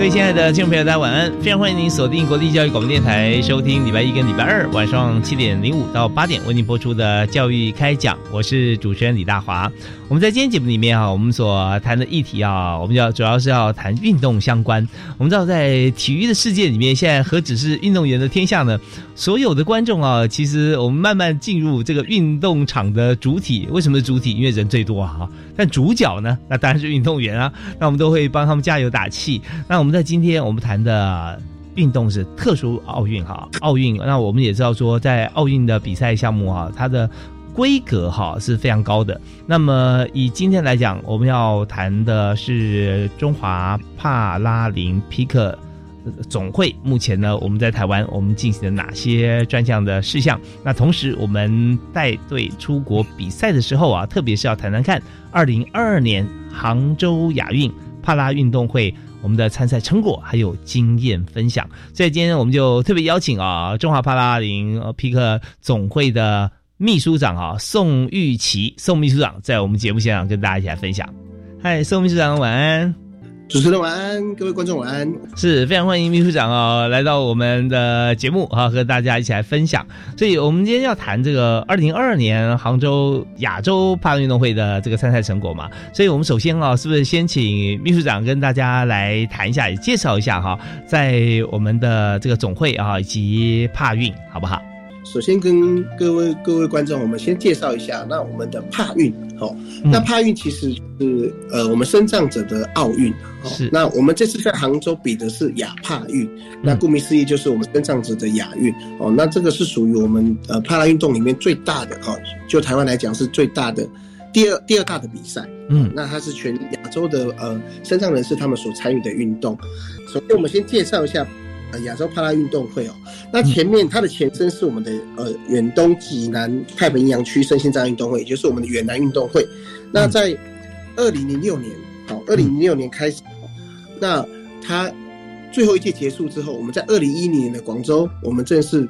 各位亲爱的听众朋友，大家晚安！非常欢迎您锁定国立教育广播电台，收听礼拜一跟礼拜二晚上七点零五到八点为您播出的教育开讲。我是主持人李大华。我们在今天节目里面啊，我们所谈的议题啊，我们要主要是要谈运动相关。我们知道，在体育的世界里面，现在何止是运动员的天下呢？所有的观众啊，其实我们慢慢进入这个运动场的主体。为什么是主体？因为人最多啊。但主角呢？那当然是运动员啊。那我们都会帮他们加油打气。那我们在今天我们谈的运动是特殊奥运哈，奥运。那我们也知道说，在奥运的比赛项目啊，它的。规格哈是非常高的。那么以今天来讲，我们要谈的是中华帕拉林匹克总会。目前呢，我们在台湾我们进行了哪些专项的事项？那同时我们带队出国比赛的时候啊，特别是要谈谈看二零二二年杭州亚运帕拉运动会我们的参赛成果还有经验分享。所以今天我们就特别邀请啊中华帕拉林匹克总会的。秘书长啊，宋玉琪，宋秘书长在我们节目现场跟大家一起来分享。嗨，宋秘书长，晚安！主持人晚安，各位观众晚安。是非常欢迎秘书长哦，来到我们的节目啊，和大家一起来分享。所以，我们今天要谈这个二零二二年杭州亚洲帕运动会的这个参赛成果嘛。所以我们首先啊，是不是先请秘书长跟大家来谈一下，介绍一下哈，在我们的这个总会啊，以及帕运，好不好？首先跟各位各位观众，我们先介绍一下，那我们的帕运，好，那帕运其实是呃我们生障者的奥运，是。那我们这次在杭州比的是亚帕运，那顾名思义就是我们生障者的亚运，哦，那这个是属于我们呃帕拉运动里面最大的，哈，就台湾来讲是最大的，第二第二大的比赛，嗯，那它是全亚洲的呃身障人士他们所参与的运动。首先我们先介绍一下。呃，亚洲帕拉运动会哦，那前面它的前身是我们的呃远东济南太平洋区身心障碍运动会，也就是我们的远南运动会。那在二零零六年，好，二零零六年开始，那它最后一届结束之后，我们在二零一零年的广州，我们正式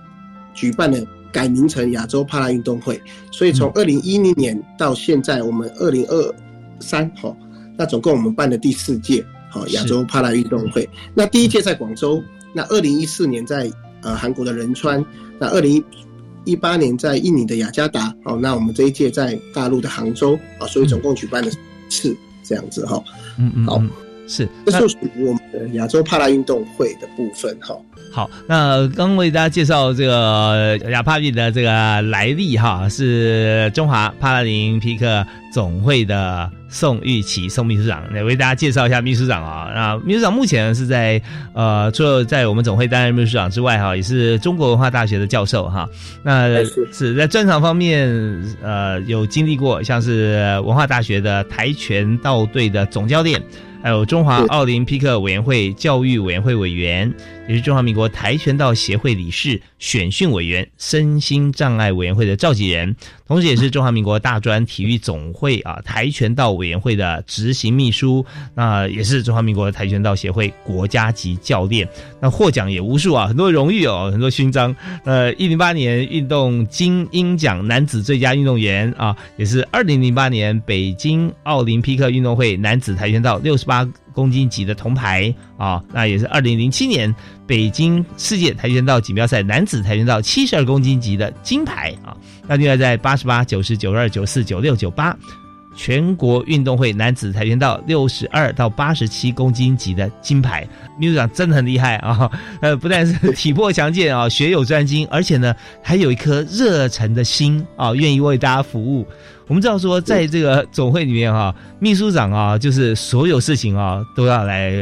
举办了改名成亚洲帕拉运动会。所以从二零一零年到现在，我们二零二三，好，那总共我们办了第四届好亚洲帕拉运动会。那第一届在广州。那二零一四年在呃韩国的仁川，那二零一八年在印尼的雅加达，哦，那我们这一届在大陆的杭州，啊，所以总共举办了次这样子哈，嗯嗯，好，是，这是属于我们的亚洲帕拉运动会的部分哈。好，那刚为大家介绍这个亚帕运的这个来历哈，是中华帕拉林匹克总会的宋玉琪宋秘书长来为大家介绍一下秘书长啊。那秘书长目前是在呃，除了在我们总会担任秘书长之外哈，也是中国文化大学的教授哈。那是在专长方面呃，有经历过像是文化大学的跆拳道队的总教练。还有中华奥林匹克委员会教育委员会委员，也是中华民国跆拳道协会理事、选训委员、身心障碍委员会的召集人，同时也是中华民国大专体育总会啊跆拳道委员会的执行秘书，那也是中华民国跆拳道协会国家级教练，那获奖也无数啊，很多荣誉哦，很多勋章。呃，一零八年运动精英奖男子最佳运动员啊，也是二零零八年北京奥林匹克运动会男子跆拳道六十。八公斤级的铜牌啊，那也是二零零七年北京世界跆拳道锦标赛男子跆拳道七十二公斤级的金牌啊。那另外在八十八、九十九、二九四、九六、九八全国运动会男子跆拳道六十二到八十七公斤级的金牌，秘书长真的很厉害啊！呃，不但是体魄强健啊，学有专精，而且呢，还有一颗热忱的心啊，愿意为大家服务。我们知道说，在这个总会里面哈，秘书长啊，就是所有事情啊都要来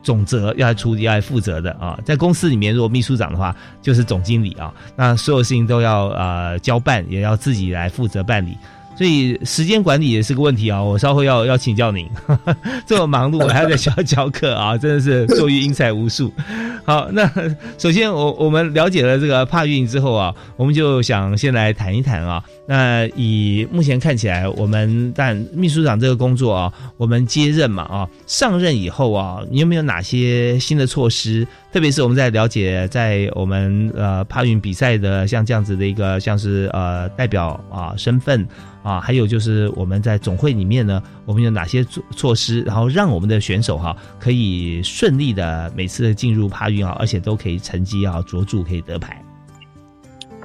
总责，要来处理，要来负责的啊。在公司里面，如果秘书长的话，就是总经理啊，那所有事情都要呃交办，也要自己来负责办理。所以时间管理也是个问题啊，我稍后要要请教您。这么忙碌，还要在教教课啊，真的是受益英才无数。好，那首先我我们了解了这个帕运之后啊，我们就想先来谈一谈啊。那以目前看起来，我们但秘书长这个工作啊，我们接任嘛啊，上任以后啊，你有没有哪些新的措施？特别是我们在了解在我们呃帕运比赛的像这样子的一个像是呃代表啊身份。啊，还有就是我们在总会里面呢，我们有哪些措措施，然后让我们的选手哈可以顺利的每次进入帕运啊，而且都可以成绩啊卓著，可以得牌。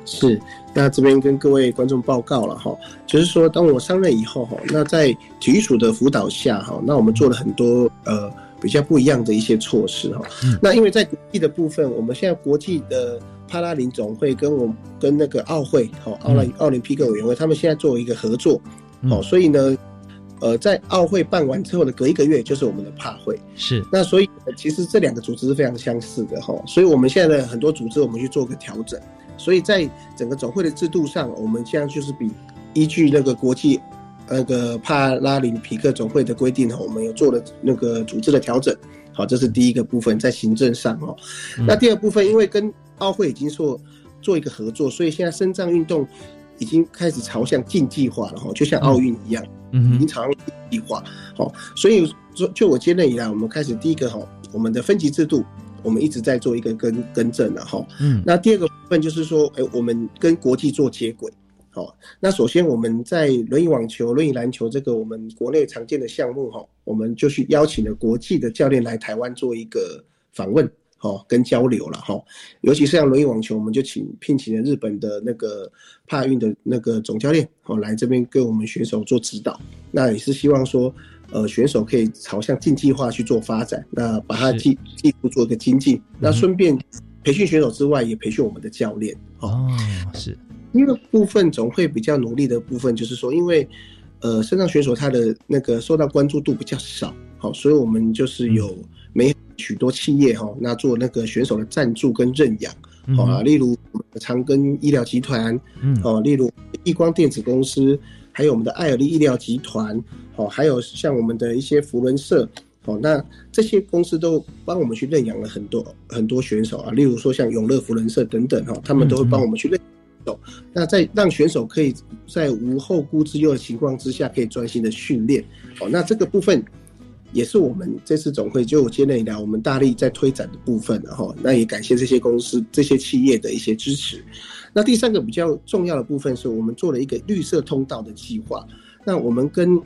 是，那这边跟各位观众报告了哈，就是说当我上任以后哈，那在体育署的辅导下哈，那我们做了很多呃比较不一样的一些措施哈。那因为在国际的部分，我们现在国际的。帕拉林总会跟我跟那个奥会，哦奥林奥林匹克委员会，他们现在作为一个合作，哦，所以呢，呃，在奥会办完之后的隔一个月就是我们的帕会，是。那所以其实这两个组织是非常相似的哈，所以我们现在的很多组织我们去做个调整，所以在整个总会的制度上，我们现在就是比依据那个国际那个帕拉林匹克总会的规定，我们有做了那个组织的调整，好，这是第一个部分在行政上哦，那第二部分因为跟奥会已经做做一个合作，所以现在深藏运动已经开始朝向竞技化了哈，就像奥运一样，嗯，已经朝向竞技化。好，所以就就我接任以来，我们开始第一个哈，我们的分级制度，我们一直在做一个更更正了哈。嗯，那第二个部分就是说，哎，我们跟国际做接轨。好，那首先我们在轮椅网球、轮椅篮球这个我们国内常见的项目哈，我们就去邀请了国际的教练来台湾做一个访问。好，跟交流了哈，尤其是像轮椅网球，我们就请聘请了日本的那个帕运的那个总教练，哦，来这边跟我们选手做指导。那也是希望说，呃，选手可以朝向竞技化去做发展，那把他技技术做一个精进。那顺便培训选手之外，也培训我们的教练。哦，是。一个部分总会比较努力的部分，就是说，因为呃，身上选手他的那个受到关注度比较少，好，所以我们就是有没。许多企业哈，那做那个选手的赞助跟认养，啊，例如长庚医疗集团，哦，例如易光电子公司，还有我们的艾尔利医疗集团，哦，还有像我们的一些福伦社，哦，那这些公司都帮我们去认养了很多很多选手啊，例如说像永乐福伦社等等哈，他们都会帮我们去认手，那在让选手可以在无后顾之忧的情况之下，可以专心的训练，哦，那这个部分。也是我们这次总会就我接任以来，我们大力在推展的部分，然后那也感谢这些公司、这些企业的一些支持。那第三个比较重要的部分是我们做了一个绿色通道的计划。那我们跟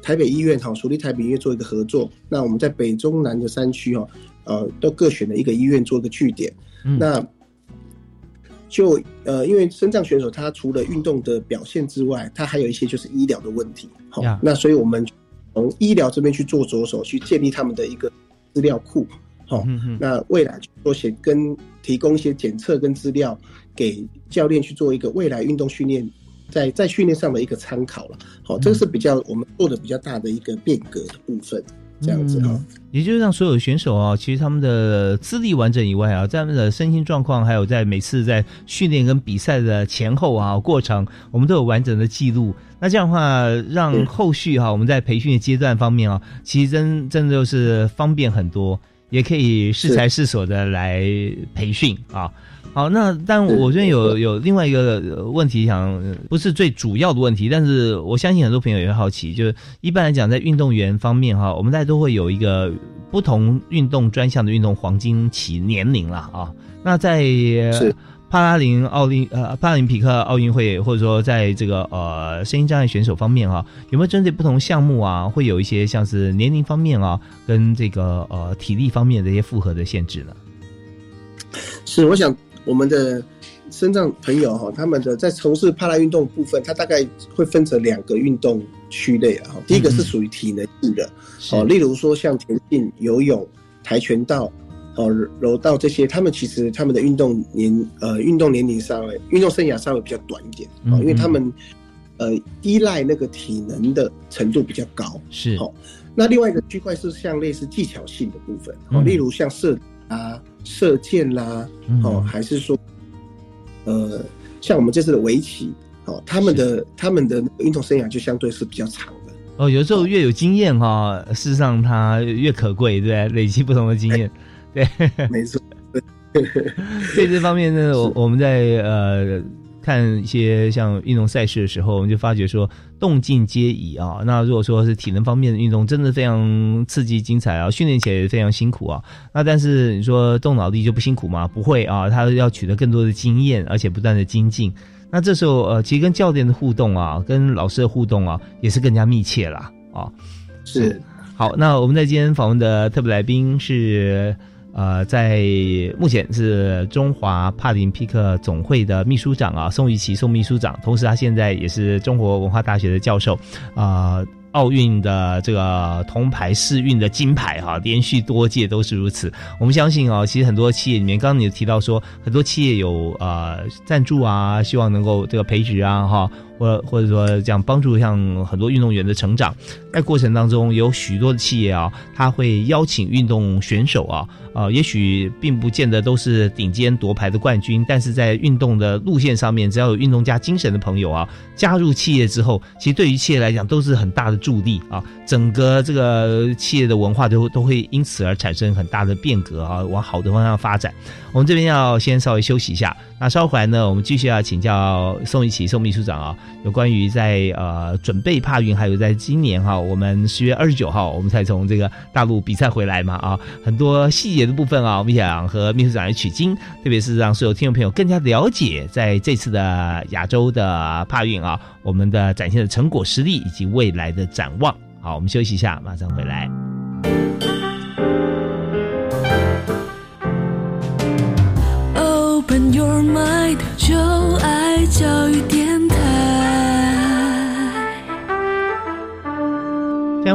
台北医院哈，属立台北医院做一个合作。那我们在北中南的山区哈，呃，都各选了一个医院做一个据点。那就呃，因为身障选手他除了运动的表现之外，他还有一些就是医疗的问题。好，那所以我们。从医疗这边去做着手，去建立他们的一个资料库，好，那未来做些跟提供一些检测跟资料给教练去做一个未来运动训练，在在训练上的一个参考了，好，这个是比较我们做的比较大的一个变革的部分。这样子啊，也就是让所有选手啊，其实他们的资历完整以外啊，在他们的身心状况，还有在每次在训练跟比赛的前后啊过程，我们都有完整的记录。那这样的话，让后续哈我们在培训的阶段方面啊，其实真真的就是方便很多，也可以适才适所的来培训啊。好，那但我这边有有另外一个问题想，不是最主要的问题，但是我相信很多朋友也会好奇，就是一般来讲，在运动员方面哈，我们大家都会有一个不同运动专项的运动黄金期年龄了啊。那在帕拉林奥林呃帕拉林匹克奥运会，或者说在这个呃声音障碍选手方面啊，有没有针对不同项目啊，会有一些像是年龄方面啊，跟这个呃体力方面的一些复合的限制呢？是，我想。我们的身障朋友哈，他们的在从事帕拉运动部分，他大概会分成两个运动区类啊。第一个是属于体能性的，哦，例如说像田径、游泳、跆拳道、哦柔道这些，他们其实他们的运动年呃运动年龄稍微运动生涯稍微比较短一点哦，因为他们呃依赖那个体能的程度比较高。是好，那另外一个区块是像类似技巧性的部分，哦，例如像射啊、射箭啦，哦，还是说呃像我们这次的围棋。哦，他们的他们的运动生涯就相对是比较长的。哦，有时候越有经验哈，事实上它越可贵，对不对？累积不同的经验，对，没错。在这方面呢，我我们在呃看一些像运动赛事的时候，我们就发觉说动静皆宜啊。那如果说是体能方面的运动，真的非常刺激精彩啊，训练起来也非常辛苦啊。那但是你说动脑力就不辛苦吗？不会啊，他要取得更多的经验，而且不断的精进。那这时候，呃，其实跟教练的互动啊，跟老师的互动啊，也是更加密切了啊。是，好，那我们在今天访问的特别来宾是，呃，在目前是中华帕林匹克总会的秘书长啊，宋玉琪宋秘书长，同时他现在也是中国文化大学的教授啊。奥运的这个铜牌、世运的金牌，哈，连续多届都是如此。我们相信啊，其实很多企业里面，刚刚你提到说，很多企业有呃赞助啊，希望能够这个培植啊，哈。或或者说这样帮助像很多运动员的成长，在过程当中有许多的企业啊，他会邀请运动选手啊，啊，也许并不见得都是顶尖夺牌的冠军，但是在运动的路线上面，只要有运动家精神的朋友啊，加入企业之后，其实对于企业来讲都是很大的助力啊，整个这个企业的文化都都会因此而产生很大的变革啊，往好的方向发展。我们这边要先稍微休息一下。那稍后回来呢，我们继续要请教宋一奇宋秘书长啊，有关于在呃准备帕运，还有在今年哈，我们十月二十九号我们才从这个大陆比赛回来嘛啊，很多细节的部分啊，我们想和秘书长来取经，特别是让所有听众朋友更加了解在这次的亚洲的帕运啊，我们的展现的成果实力以及未来的展望。好，我们休息一下，马上回来。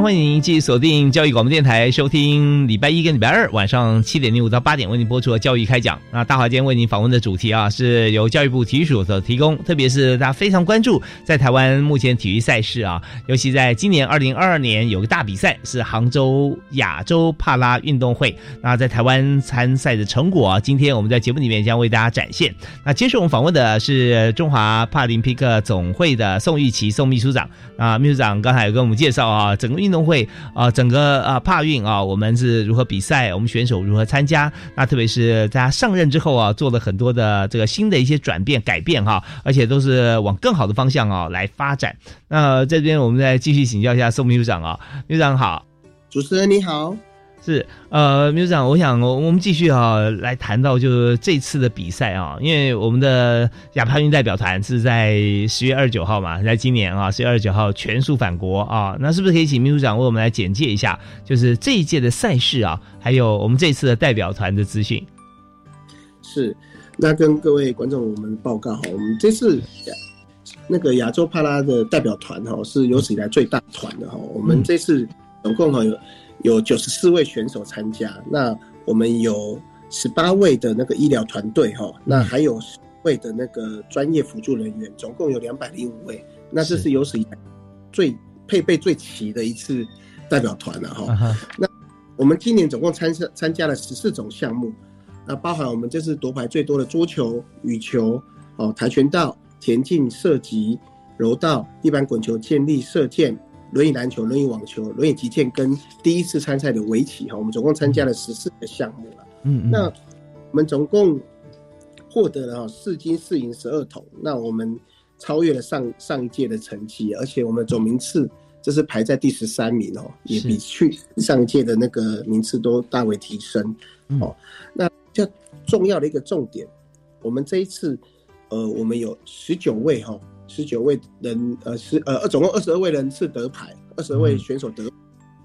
欢迎继续锁定教育广播电台，收听礼拜一跟礼拜二晚上七点零五到八点为您播出的教育开讲。那大华今天为您访问的主题啊，是由教育部体育署所提供，特别是大家非常关注在台湾目前体育赛事啊，尤其在今年二零二二年有个大比赛是杭州亚洲帕拉运动会。那在台湾参赛的成果，今天我们在节目里面将为大家展现。那接受我们访问的是中华帕林匹克总会的宋玉琪宋秘书长啊，秘书长刚才有跟我们介绍啊，整个。运运动会啊，整个啊帕运啊，我们是如何比赛？我们选手如何参加？那特别是在他上任之后啊，做了很多的这个新的一些转变改变哈，而且都是往更好的方向啊来发展。那这边我们再继续请教一下宋秘书长啊，秘书长好，主持人你好。是，呃，秘书长，我想我我们继续啊，来谈到就是这次的比赛啊，因为我们的亚帕运代表团是在十月二十九号嘛，在今年啊，十月二十九号全数返国啊，那是不是可以请秘书长为我们来简介一下，就是这一届的赛事啊，还有我们这次的代表团的资讯？是，那跟各位观众我们报告哈，我们这次那个亚洲帕拉的代表团哈，是有史以来最大团的哈，我们这次总共哈有。有九十四位选手参加，那我们有十八位的那个医疗团队哈，那还有十位的那个专业辅助人员，总共有两百零五位。那这是有史以来最配备最齐的一次代表团了哈。那我们今年总共参加参加了十四种项目，那包含我们这次夺牌最多的桌球、羽球、哦跆拳道、田径、射击、柔道、地板滚球、健力、射箭。轮椅篮球、轮椅网球、轮椅击剑跟第一次参赛的围棋哈，我们总共参加了十四个项目了。嗯嗯。那我们总共获得了哈四金四银十二铜，那我们超越了上上一届的成绩，而且我们总名次这是排在第十三名哦，也比去上一届的那个名次都大为提升。哦，那较重要的一个重点，我们这一次呃，我们有十九位哈。十九位人，呃，十呃，总共二十二位人次得牌，二十二位选手得，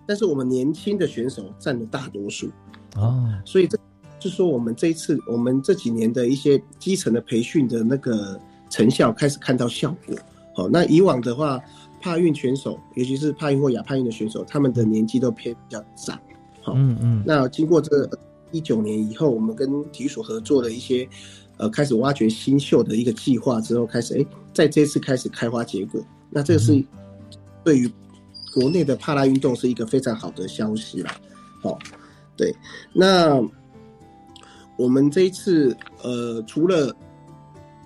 但是我们年轻的选手占了大多数，哦，所以这就说我们这一次，我们这几年的一些基层的培训的那个成效开始看到效果，好，那以往的话，帕运选手，尤其是帕运或亚帕运的选手，他们的年纪都偏比较长。好，嗯嗯，那经过这一九年以后，我们跟体育所合作的一些，呃，开始挖掘新秀的一个计划之后，开始哎，在这次开始开花结果。那这个是对于国内的帕拉运动是一个非常好的消息啦。好，对，那我们这一次呃，除了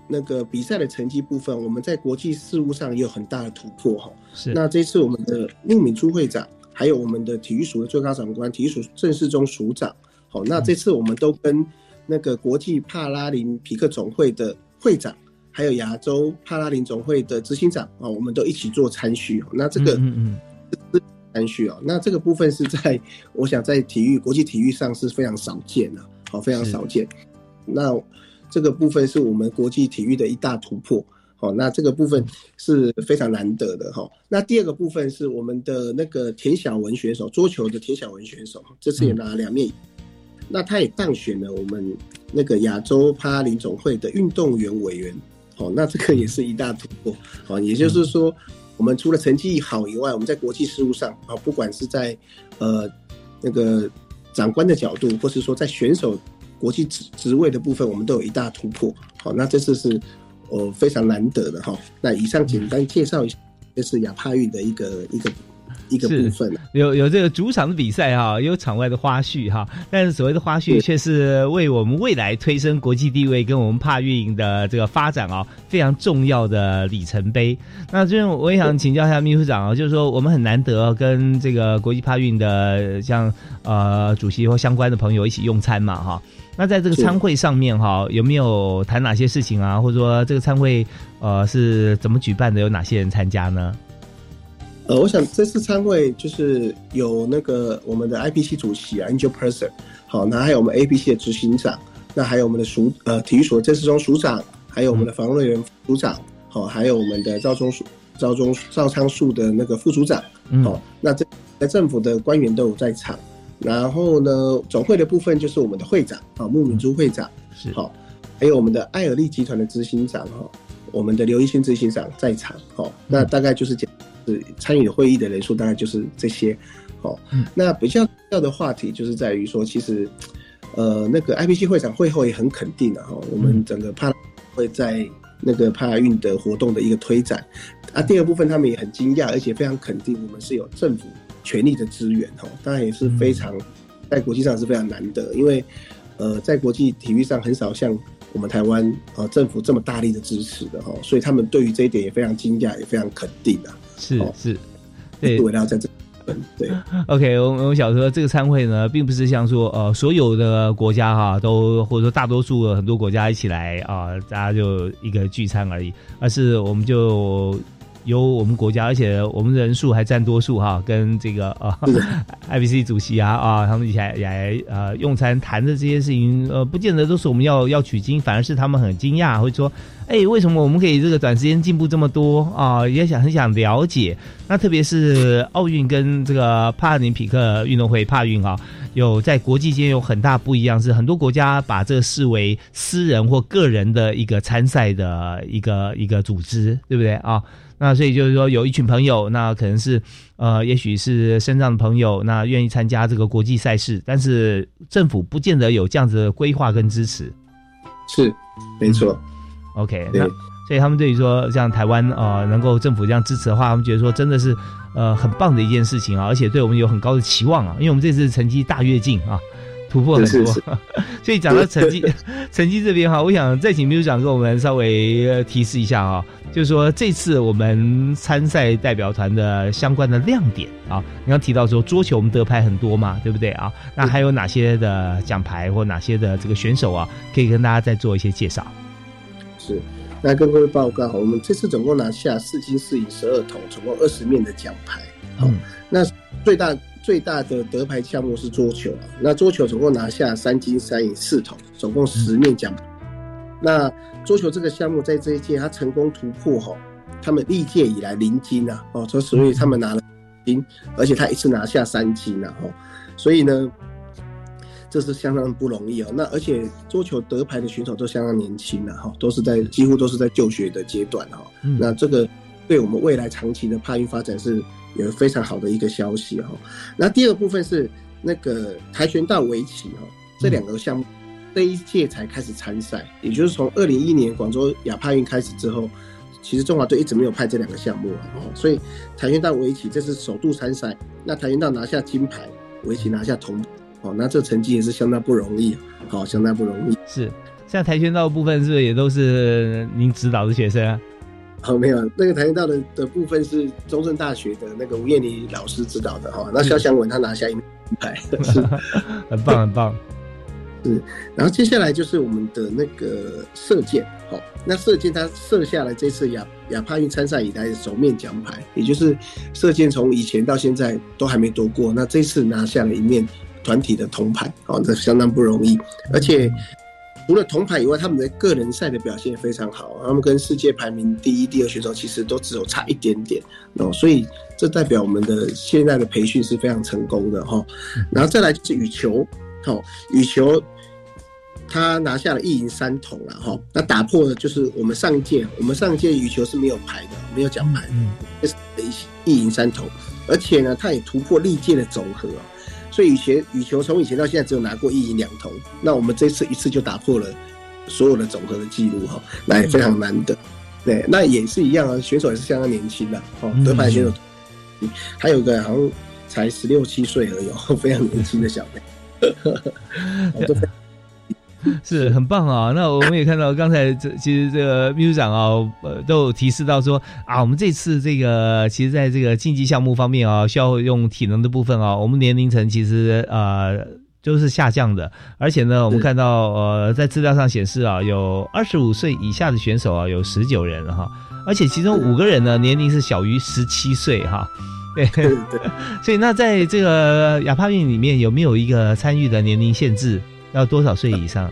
那个比赛的成绩部分，我们在国际事务上也有很大的突破哈。是。那这次我们的陆敏珠会长，还有我们的体育署的最高长官、体育署正式中署长，好，那这次我们都跟那个国际帕拉林匹克总会的会长，还有亚洲帕拉林总会的执行长啊，我们都一起做参叙。那这个嗯嗯，参叙哦，那这个部分是在我想在体育国际体育上是非常少见的，好，非常少见。那这个部分是我们国际体育的一大突破，好，那这个部分是非常难得的哈。那第二个部分是我们的那个田小文选手，桌球的田小文选手，这次也拿了两面，那他也当选了我们那个亚洲帕拉林总会的运动员委员，哦，那这个也是一大突破，哦，也就是说，我们除了成绩好以外，我们在国际事务上啊，不管是在呃那个长官的角度，或是说在选手。国际职职位的部分，我们都有一大突破。好，那这次是呃非常难得的哈。那以上简单介绍一下，这是亚帕运的一个一个一个部分。有有这个主场的比赛哈，有场外的花絮哈。但是所谓的花絮，却是为我们未来推升国际地位跟我们帕运的这个发展啊，非常重要的里程碑。那这边我也想请教一下秘书长啊，就是说我们很难得跟这个国际帕运的像呃主席或相关的朋友一起用餐嘛哈。那在这个参会上面哈，有没有谈哪些事情啊？或者说这个参会呃是怎么举办的？有哪些人参加呢？呃，我想这次参会就是有那个我们的 IPC 主席啊，Angel Person，好，那还有我们 APC 的执行长，那还有我们的署呃体育署郑世忠署长，还有我们的防卫员署长，好，还有我们的赵忠署赵忠赵昌树的那个副组长，好，那这在政府的官员都有在场。然后呢，总会的部分就是我们的会长啊，穆敏珠会长是。好，还有我们的艾尔利集团的执行长哈，我们的刘一新执行长在场好。那大概就是讲是参与会议的人数，大概就是这些。好，那比较重要的话题就是在于说，其实呃，那个 IPC 会长会后也很肯定的哈，我们整个帕会在那个帕运的活动的一个推展。啊，第二部分他们也很惊讶，而且非常肯定我们是有政府。权力的资源哈，当然也是非常在国际上是非常难得，因为呃，在国际体育上很少像我们台湾呃政府这么大力的支持的哈，所以他们对于这一点也非常惊讶，也非常肯定的。是是，对，围绕在这对。OK，我我想说这个参会呢，并不是像说呃所有的国家哈都或者说大多数很多国家一起来啊，大家就一个聚餐而已，而是我们就。由我们国家，而且我们人数还占多数哈，跟这个呃，IBC 主席啊啊，他们一起来来呃用餐谈的这些事情，呃，不见得都是我们要要取经，反而是他们很惊讶，会说，哎，为什么我们可以这个短时间进步这么多啊？也想很想了解。那特别是奥运跟这个帕林匹克运动会帕运啊，有在国际间有很大不一样，是很多国家把这个视为私人或个人的一个参赛的一个一个组织，对不对啊？那所以就是说，有一群朋友，那可能是呃，也许是身上的朋友，那愿意参加这个国际赛事，但是政府不见得有这样子的规划跟支持。是，没错。OK，那所以他们对于说像台湾呃，能够政府这样支持的话，他们觉得说真的是呃很棒的一件事情啊，而且对我们有很高的期望啊，因为我们这次成绩大跃进啊。突破很多，所以讲到成绩，成绩这边哈，我想再请秘书长跟我们稍微提示一下啊，就是说这次我们参赛代表团的相关的亮点啊，你刚提到说桌球我们得牌很多嘛，对不对啊？那还有哪些的奖牌或哪些的这个选手啊，可以跟大家再做一些介绍？是，那跟各位报告，我们这次总共拿下四金四银十二铜，总共二十面的奖牌。好，那最大。最大的得牌项目是桌球啊，那桌球总共拿下三金三银四铜，总共十面奖牌。那桌球这个项目在这一届他成功突破哈，他们历届以来零金啊，哦，所以他们拿了金，而且他一次拿下三金啊，哦，所以呢，这是相当不容易哦。那而且桌球得牌的选手都相当年轻了哈，都是在几乎都是在就学的阶段哈。那这个对我们未来长期的帕运发展是有非常好的一个消息哈。那第二个部分是那个跆拳道、围棋哈，这两个项目这一届才开始参赛，也就是从二零一一年广州亚帕运开始之后，其实中华队一直没有派这两个项目啊，哦，所以跆拳道、围棋这是首度参赛，那跆拳道拿下金牌，围棋拿下铜，哦，那这成绩也是相当不容易，好，相当不容易。是，像跆拳道部分是不是也都是您指导的学生啊？好，没有那个跆拳道的的部分是中正大学的那个吴艳妮老师指导的哈。那肖祥文他拿下银牌，是很棒很棒。是，然后接下来就是我们的那个射箭，好，那射箭他射下来这次亚亚帕运参赛以来首面奖牌，也就是射箭从以前到现在都还没夺过，那这次拿下了一面团体的铜牌，哦，这相当不容易，而且。除了铜牌以外，他们的个人赛的表现也非常好。他们跟世界排名第一、第二选手其实都只有差一点点哦，所以这代表我们的现在的培训是非常成功的哈。然后再来就是羽球，哦，羽球他拿下了一银三铜了哈。那打破了就是我们上一届，我们上一届羽球是没有牌的，没有奖牌，这是一银三铜，而且呢，他也突破历届的总和。所以以前羽球从以前到现在只有拿过一银两铜，那我们这次一次就打破了所有的总和的记录哈，那也非常难得。对，那也是一样啊，选手也是相当年轻的哦，得牌选手，还有个好像才十六七岁而已，非常年轻的小妹。是很棒啊！那我们也看到刚才这其实这个秘书长啊，呃，都有提示到说啊，我们这次这个其实在这个竞技项目方面啊，需要用体能的部分啊，我们年龄层其实呃都是下降的，而且呢，我们看到呃在资料上显示啊，有二十五岁以下的选手啊有十九人哈，而且其中五个人呢年龄是小于十七岁哈，对对，所以那在这个亚帕运里面有没有一个参与的年龄限制？要多少岁以上？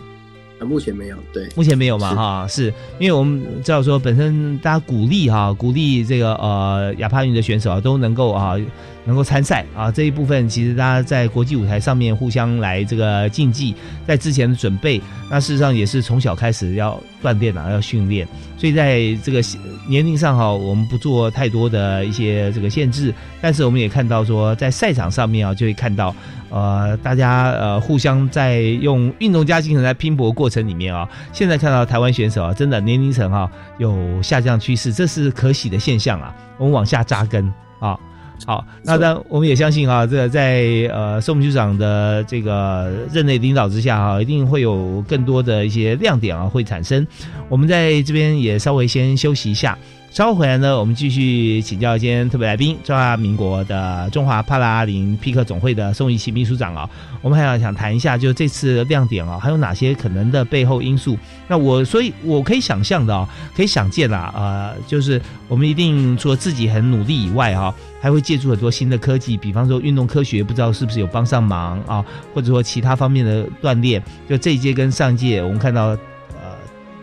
啊，目前没有，对，目前没有嘛，哈，是因为我们知道说，本身大家鼓励哈，鼓励这个呃亚帕运的选手啊，都能够啊。能够参赛啊，这一部分其实大家在国际舞台上面互相来这个竞技，在之前的准备，那事实上也是从小开始要锻炼啊，要训练，所以在这个年龄上哈，我们不做太多的一些这个限制，但是我们也看到说，在赛场上面啊，就会看到呃，大家呃互相在用运动家精神在拼搏过程里面啊，现在看到台湾选手啊，真的年龄层哈有下降趋势，这是可喜的现象啊，我们往下扎根啊。好，那当然我们也相信啊，这个在呃宋局长的这个任内领导之下啊，一定会有更多的一些亮点啊会产生。我们在这边也稍微先休息一下。稍后回来呢，我们继续请教今天特别来宾，中华民国的中华帕拉林匹克总会的宋义奇秘书长啊。我们还要想谈一下，就这次亮点啊，还有哪些可能的背后因素？那我所以我可以想象的啊，可以想见啦，呃，就是我们一定除了自己很努力以外啊，还会借助很多新的科技，比方说运动科学，不知道是不是有帮上忙啊，或者说其他方面的锻炼。就这一届跟上届，我们看到。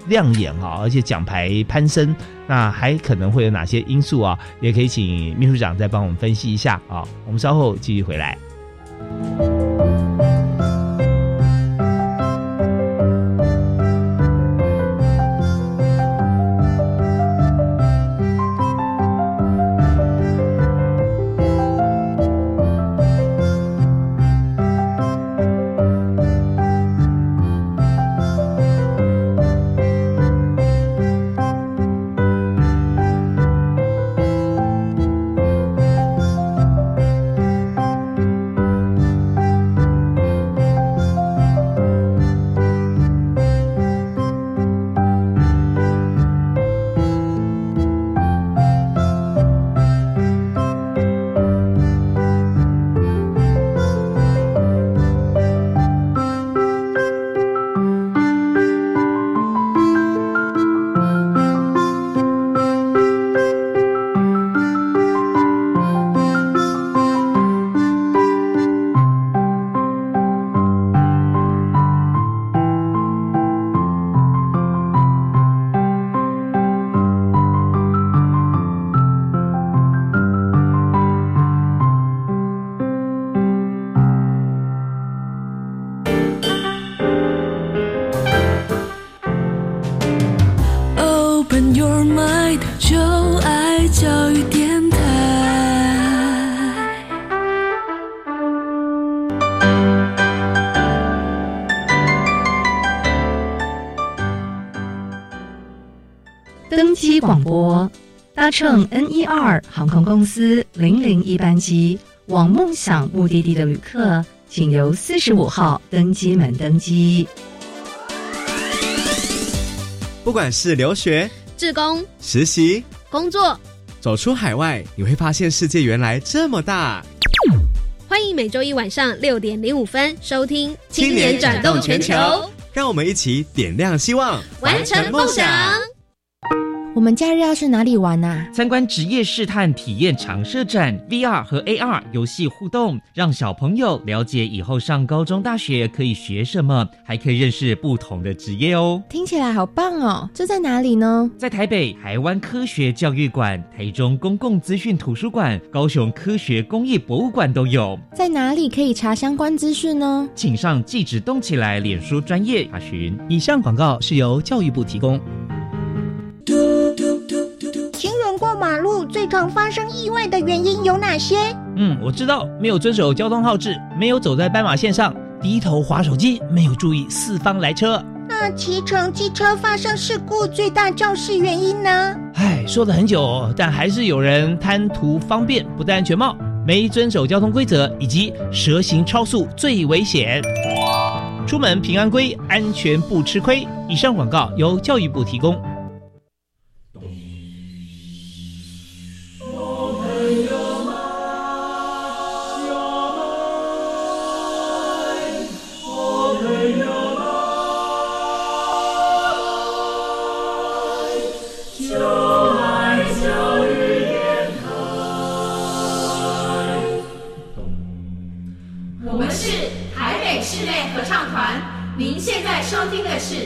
亮眼啊，而且奖牌攀升，那还可能会有哪些因素啊？也可以请秘书长再帮我们分析一下啊。我们稍后继续回来。广播，搭乘 N 一二航空公司零零一班机往梦想目的地的旅客，请由四十五号登机门登机。不管是留学、志工、实习、工作，走出海外，你会发现世界原来这么大。欢迎每周一晚上六点零五分收听《青年转动全球》，让我们一起点亮希望，完成梦想。我们假日要去哪里玩啊？参观职业试探体验常设展，VR 和 AR 游戏互动，让小朋友了解以后上高中、大学可以学什么，还可以认识不同的职业哦。听起来好棒哦！这在哪里呢？在台北台湾科学教育馆、台中公共资讯图书馆、高雄科学工艺博物馆都有。在哪里可以查相关资讯呢？请上“记者动起来”脸书专业查询。以上广告是由教育部提供。最常发生意外的原因有哪些？嗯，我知道，没有遵守交通号志，没有走在斑马线上，低头划手机，没有注意四方来车。那骑乘机车发生事故最大肇事原因呢？唉，说了很久，但还是有人贪图方便，不戴安全帽，没遵守交通规则，以及蛇行超速最危险。出门平安归，安全不吃亏。以上广告由教育部提供。听的是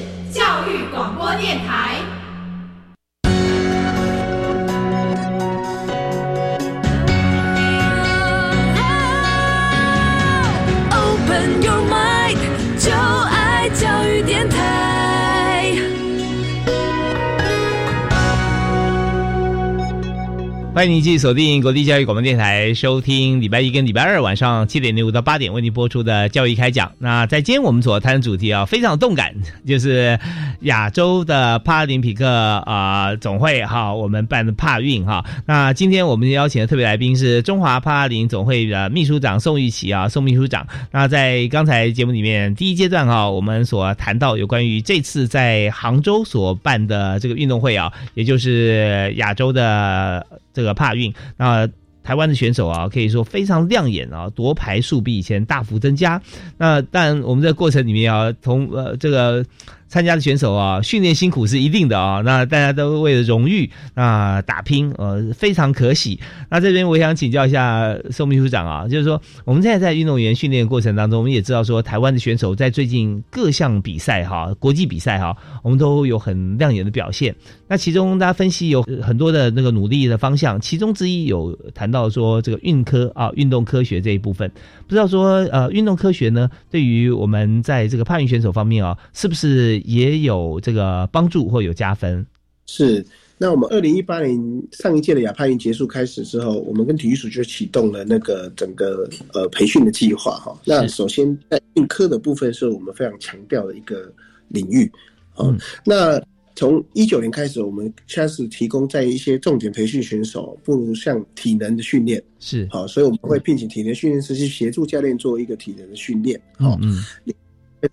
欢迎您继续锁定国立教育广播电台，收听礼拜一跟礼拜二晚上七点零五到八点为您播出的教育开讲。那在今天我们所谈的主题啊，非常动感，就是亚洲的帕拉林匹克啊、总会哈，我们办的帕运哈。那今天我们邀请的特别来宾是中华帕拉林总会的秘书长宋玉琪啊，宋秘书长。那在刚才节目里面第一阶段哈，我们所谈到有关于这次在杭州所办的这个运动会啊，也就是亚洲的。这个帕运，那台湾的选手啊，可以说非常亮眼啊，夺牌数比以前大幅增加。那但我们在过程里面啊，从呃这个参加的选手啊，训练辛苦是一定的啊。那大家都为了荣誉啊打拼，呃，非常可喜。那这边我想请教一下宋秘书长啊，就是说我们现在在运动员训练过程当中，我们也知道说台湾的选手在最近各项比赛哈，国际比赛哈，我们都有很亮眼的表现。那其中大家分析有很多的那个努力的方向，其中之一有谈到说这个运科啊，运动科学这一部分，不知道说呃运动科学呢，对于我们在这个帕运选手方面啊，是不是也有这个帮助或有加分？是。那我们二零一八年上一届的亚帕运结束开始之后，我们跟体育署就启动了那个整个呃培训的计划哈。那首先在运科的部分是我们非常强调的一个领域，哦，那。从一九年开始，我们开始提供在一些重点培训选手，不如像体能的训练是好，所以我们会聘请体能训练师去协助教练做一个体能的训练。好，嗯，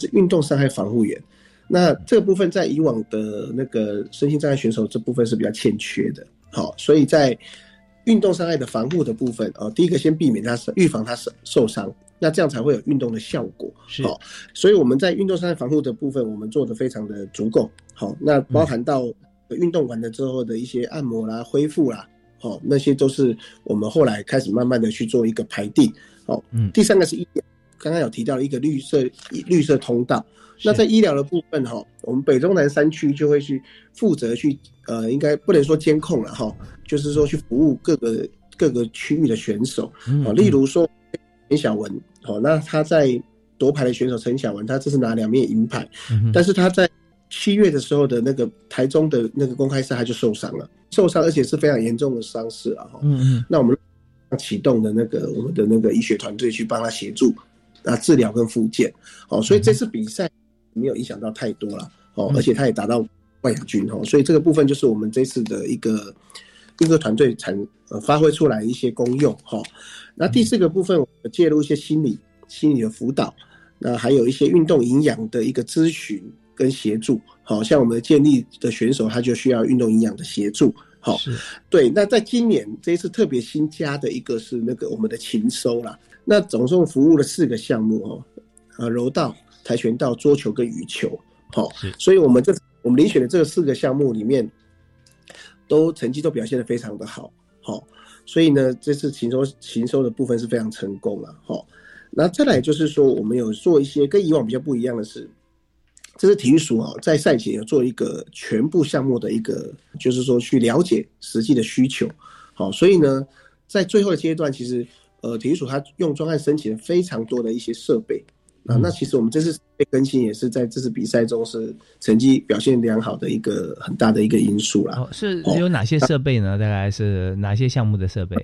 是运动伤害防护员。那这部分在以往的那个身心障碍选手这部分是比较欠缺的。好，所以在运动伤害的防护的部分啊，第一个先避免它预防它受受伤。那这样才会有运动的效果，好，所以我们在运动伤害防护的部分，我们做的非常的足够，好，那包含到运动完了之后的一些按摩啦、恢复啦，好，那些都是我们后来开始慢慢的去做一个排定，好，嗯，第三个是医疗，刚刚有提到一个绿色绿色通道，那在医疗的部分哈，我们北中南三区就会去负责去，呃，应该不能说监控了哈，就是说去服务各个各个区域的选手，啊，例如说。陈小文，好，那他在夺牌的选手陈小文，他这是拿两面银牌，但是他在七月的时候的那个台中的那个公开赛他就受伤了，受伤而且是非常严重的伤势啊，哈，嗯嗯，那我们启动的那个我们的那个医学团队去帮他协助啊治疗跟复健，哦，所以这次比赛没有影响到太多了，哦，而且他也达到冠亚军哦，所以这个部分就是我们这次的一个一个团队产呃发挥出来一些功用哈。那第四个部分，我们介入一些心理心理的辅导，那还有一些运动营养的一个咨询跟协助，好像我们建立的选手他就需要运动营养的协助。好，对。那在今年这一次特别新加的一个是那个我们的禽收啦，那总共服务了四个项目哦，呃，柔道、跆拳道、桌球跟羽球。好，所以我们这我们遴选的这四个项目里面，都成绩都表现的非常的好。好，所以呢，这次行收行收的部分是非常成功了。好，那再来就是说，我们有做一些跟以往比较不一样的是。这是体育署啊，在赛前有做一个全部项目的一个，就是说去了解实际的需求，好，所以呢，在最后的阶段，其实呃，体育署它用专案申请了非常多的一些设备啊，那其实我们这次被更新也是在这次比赛中是成绩表现良好的一个很大的一个因素啦。是有哪些设备呢？大概是哪些项目的设备？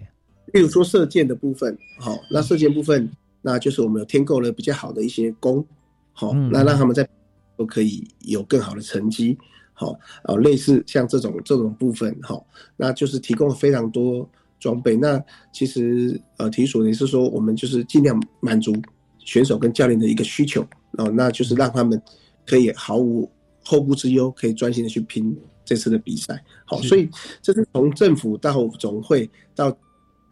例如说射箭的部分，好，那射箭部分，那就是我们有添购了比较好的一些弓，好，那让他们在。都可以有更好的成绩，好啊，类似像这种这种部分，好，那就是提供了非常多装备。那其实呃，体署也是说，我们就是尽量满足选手跟教练的一个需求，哦，那就是让他们可以毫无后顾之忧，可以专心的去拼这次的比赛。好，所以这是从政府到总会到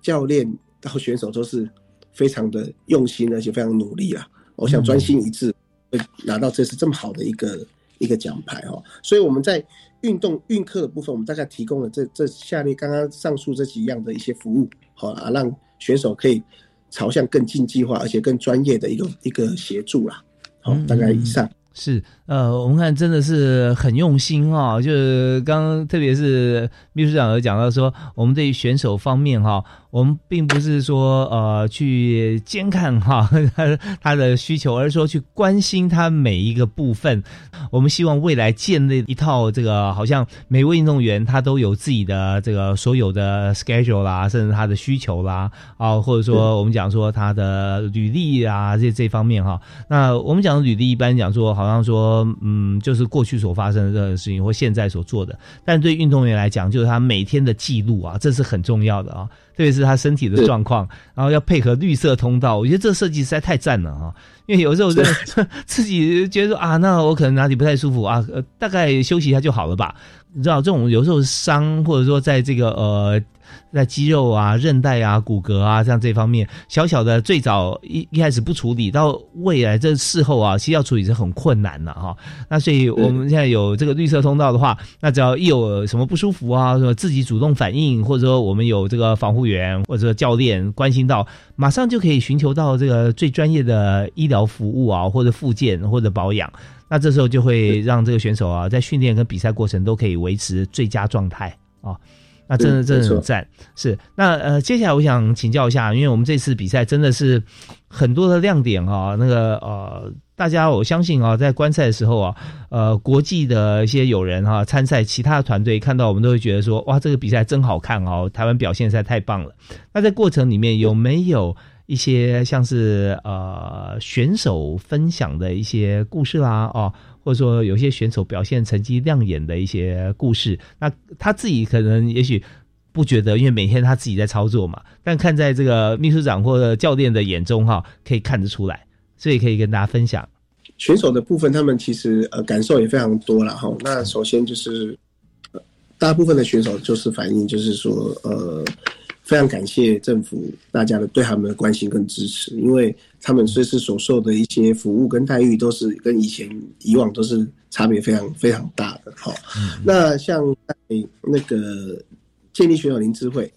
教练到选手都是非常的用心，而且非常努力啊。我想专心一致。会拿到这次这么好的一个一个奖牌哦，所以我们在运动运课的部分，我们大概提供了这这下列刚刚上述这几样的一些服务，好啊，让选手可以朝向更竞技化而且更专业的一个一个协助啦，好，大概以上。是，呃，我们看真的是很用心哈，就是刚特别是秘书长有讲到说，我们对于选手方面哈，我们并不是说呃去监看哈他 他的需求，而是说去关心他每一个部分。我们希望未来建立一套这个，好像每位运动员他都有自己的这个所有的 schedule 啦，甚至他的需求啦啊，或者说我们讲说他的履历啊这这方面哈。那我们讲履历一般讲说。好像说，嗯，就是过去所发生的这个事情，或现在所做的，但对运动员来讲，就是他每天的记录啊，这是很重要的啊，特别是他身体的状况，然后要配合绿色通道，我觉得这设计实在太赞了哈！因为有时候 自己觉得说啊，那我可能哪里不太舒服啊，大概休息一下就好了吧？你知道，这种有时候伤，或者说在这个呃。在肌肉啊、韧带啊、骨骼啊，像这方面小小的，最早一一开始不处理，到未来这事后啊，其实要处理是很困难的哈。那所以我们现在有这个绿色通道的话，那只要一有什么不舒服啊，什么自己主动反应，或者说我们有这个防护员或者教练关心到，马上就可以寻求到这个最专业的医疗服务啊，或者复健或者保养。那这时候就会让这个选手啊，在训练跟比赛过程都可以维持最佳状态啊。那真的真的很赞，是那呃，接下来我想请教一下，因为我们这次比赛真的是很多的亮点啊，那个呃，大家我相信啊，在观赛的时候啊，呃，国际的一些友人哈，参赛其他的团队看到我们都会觉得说，哇，这个比赛真好看哦，台湾表现实在太棒了。那在过程里面有没有一些像是呃选手分享的一些故事啦？哦。或者说有些选手表现成绩亮眼的一些故事，那他自己可能也许不觉得，因为每天他自己在操作嘛。但看在这个秘书长或者教练的眼中，哈，可以看得出来，所以可以跟大家分享选手的部分，他们其实呃感受也非常多了哈。那首先就是大部分的选手就是反映，就是说呃。非常感谢政府大家的对他们的关心跟支持，因为他们这次所受的一些服务跟待遇都是跟以前以往都是差别非常非常大的。好，那像在那个建立选手林智慧，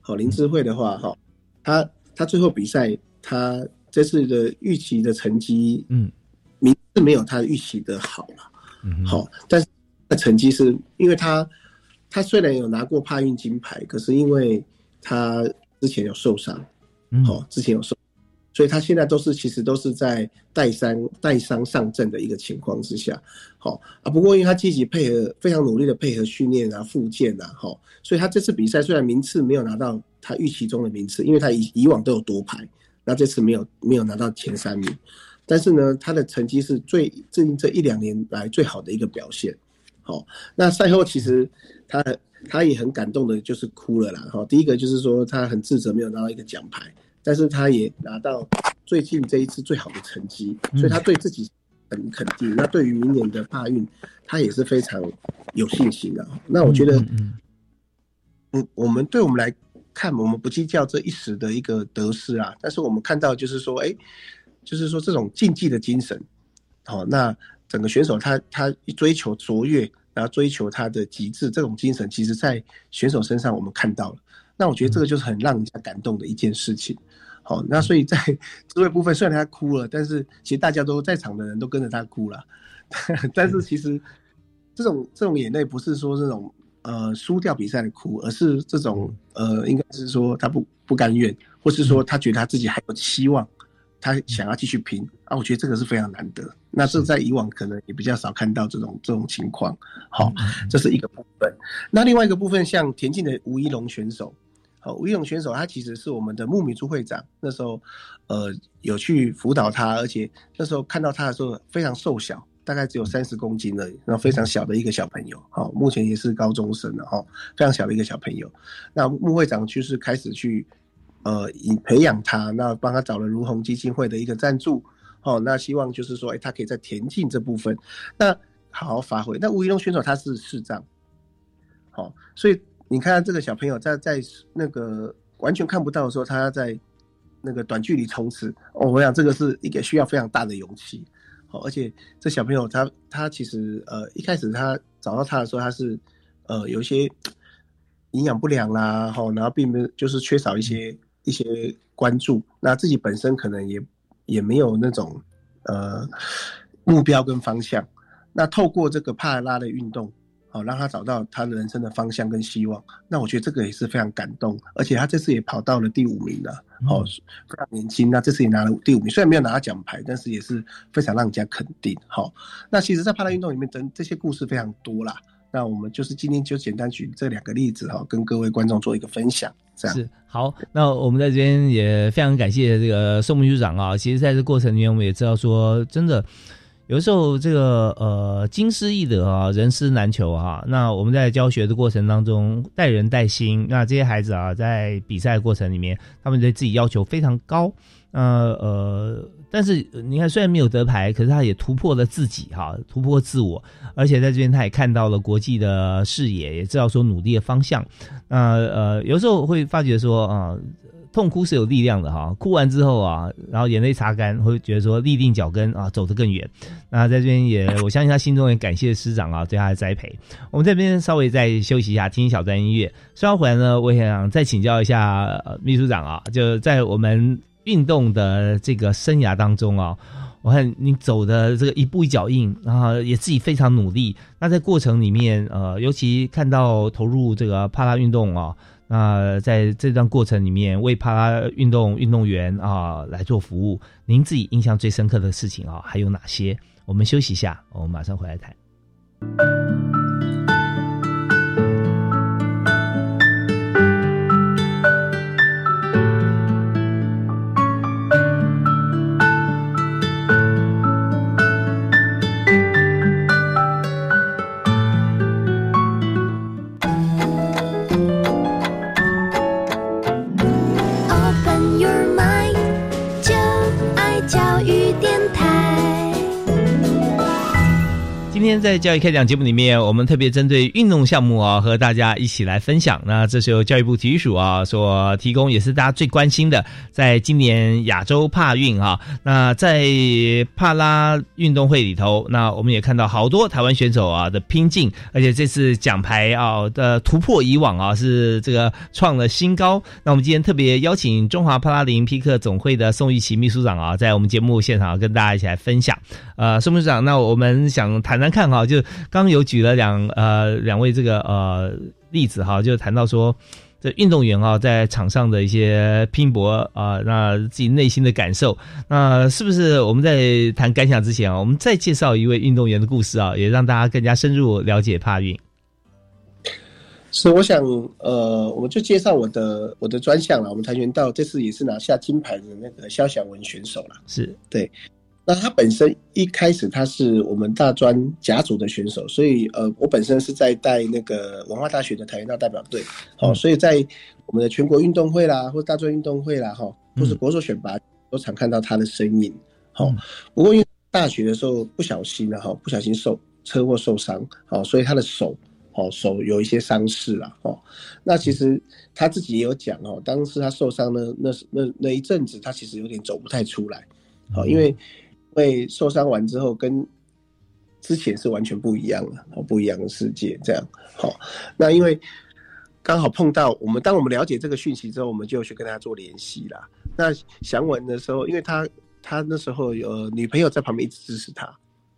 好林智慧的话，哈，他他最后比赛他这次的预期的成绩，嗯，名次没有他预期的好了，嗯，好，但是成绩是因为他他虽然有拿过帕运金牌，可是因为他之前有受伤，好，之前有受，所以他现在都是其实都是在带伤带伤上阵的一个情况之下，好啊。不过因为他积极配合，非常努力的配合训练啊、复健啊，好，所以他这次比赛虽然名次没有拿到他预期中的名次，因为他以以往都有夺牌，那这次没有没有拿到前三名，但是呢，他的成绩是最最近这一两年来最好的一个表现，好，那赛后其实他他也很感动的，就是哭了啦。哈，第一个就是说他很自责没有拿到一个奖牌，但是他也拿到最近这一次最好的成绩，所以他对自己很肯定。那对于明年的大运，他也是非常有信心的。那我觉得，嗯，我们对我们来看，我们不计较这一时的一个得失啊，但是我们看到就是说，哎，就是说这种竞技的精神，好，那。整个选手他他追求卓越，然后追求他的极致，这种精神，其实在选手身上我们看到了。那我觉得这个就是很让人家感动的一件事情。好，那所以在这位部分，虽然他哭了，但是其实大家都在场的人都跟着他哭了。但是其实这种这种眼泪不是说这种呃输掉比赛的哭，而是这种呃应该是说他不不甘愿，或是说他觉得他自己还有希望。他想要继续拼啊，我觉得这个是非常难得。那这在以往可能也比较少看到这种这种情况。好，这是一个部分。那另外一个部分，像田径的吴一龙选手，好，吴一龙选手他其实是我们的木米珠会长，那时候呃有去辅导他，而且那时候看到他的时候非常瘦小，大概只有三十公斤而已，然后非常小的一个小朋友。好，目前也是高中生了哈，非常小的一个小朋友。那穆会长就是开始去。呃，以培养他，那帮他找了如虹基金会的一个赞助，哦，那希望就是说，哎，他可以在田径这部分，那好好发挥。那吴一龙选手他是视障，好，所以你看这个小朋友在在那个完全看不到的时候，他在那个短距离冲刺，哦，我想这个是一个需要非常大的勇气，好，而且这小朋友他他其实呃一开始他找到他的时候，他是呃有一些营养不良啦，哈，然后并没有就是缺少一些。一些关注，那自己本身可能也也没有那种呃目标跟方向。那透过这个帕拉的运动，好让他找到他人生的方向跟希望。那我觉得这个也是非常感动，而且他这次也跑到了第五名了，哦，非常年轻。那这次也拿了第五名，虽然没有拿到奖牌，但是也是非常让人家肯定。好，那其实，在帕拉运动里面，等这些故事非常多啦。那我们就是今天就简单举这两个例子哈，跟各位观众做一个分享。这样是好。那我们在这边也非常感谢这个宋秘书长啊。其实，在这过程里面，我们也知道说，真的有时候这个呃，经师易得啊，人师难求啊。那我们在教学的过程当中，带人带心，那这些孩子啊，在比赛过程里面，他们对自己要求非常高。那呃。但是你看，虽然没有得牌，可是他也突破了自己哈，突破自我，而且在这边他也看到了国际的视野，也知道说努力的方向。那呃，有时候会发觉说啊，痛哭是有力量的哈，哭完之后啊，然后眼泪擦干，会觉得说立定脚跟啊，走得更远。那在这边也，我相信他心中也感谢师长啊对他的栽培。我们这边稍微再休息一下，听一小段音乐。稍后回来呢，我想再请教一下秘书长啊，就在我们。运动的这个生涯当中啊，我看你走的这个一步一脚印，然后也自己非常努力。那在过程里面，呃，尤其看到投入这个帕拉运动啊，那在这段过程里面为帕拉运动运动员啊来做服务，您自己印象最深刻的事情啊还有哪些？我们休息一下，我们马上回来谈。今天在教育开讲节目里面，我们特别针对运动项目啊，和大家一起来分享。那这是由教育部体育署啊所提供，也是大家最关心的。在今年亚洲帕运啊，那在帕拉运动会里头，那我们也看到好多台湾选手啊的拼劲，而且这次奖牌啊的突破以往啊，是这个创了新高。那我们今天特别邀请中华帕拉林匹克总会的宋玉琪秘书长啊，在我们节目现场跟大家一起来分享。呃，宋秘书长，那我们想谈谈看。看哈，就刚刚有举了两呃两位这个呃例子哈，就谈到说这运动员啊在场上的一些拼搏啊，那自己内心的感受，那是不是我们在谈感想之前啊，我们再介绍一位运动员的故事啊，也让大家更加深入了解帕运。是，我想呃，我们就介绍我的我的专项了。我们跆拳道这次也是拿下金牌的那个肖小文选手了。是对。那他本身一开始他是我们大专甲组的选手，所以呃，我本身是在带那个文化大学的跆拳道代表队，好，所以在我们的全国运动会啦，或大专运动会啦，哈，或是国手选拔，都常看到他的身影。好，不过因为大学的时候不小心了哈，不小心受车祸受伤，好，所以他的手，哦，手有一些伤势了，哦，那其实他自己也有讲哦，当时他受伤呢，那那那一阵子他其实有点走不太出来，好，因为。被受伤完之后，跟之前是完全不一样了，哦，不一样的世界，这样好。那因为刚好碰到我们，当我们了解这个讯息之后，我们就去跟他做联系啦。那祥文的时候，因为他他那时候有女朋友在旁边一直支持他，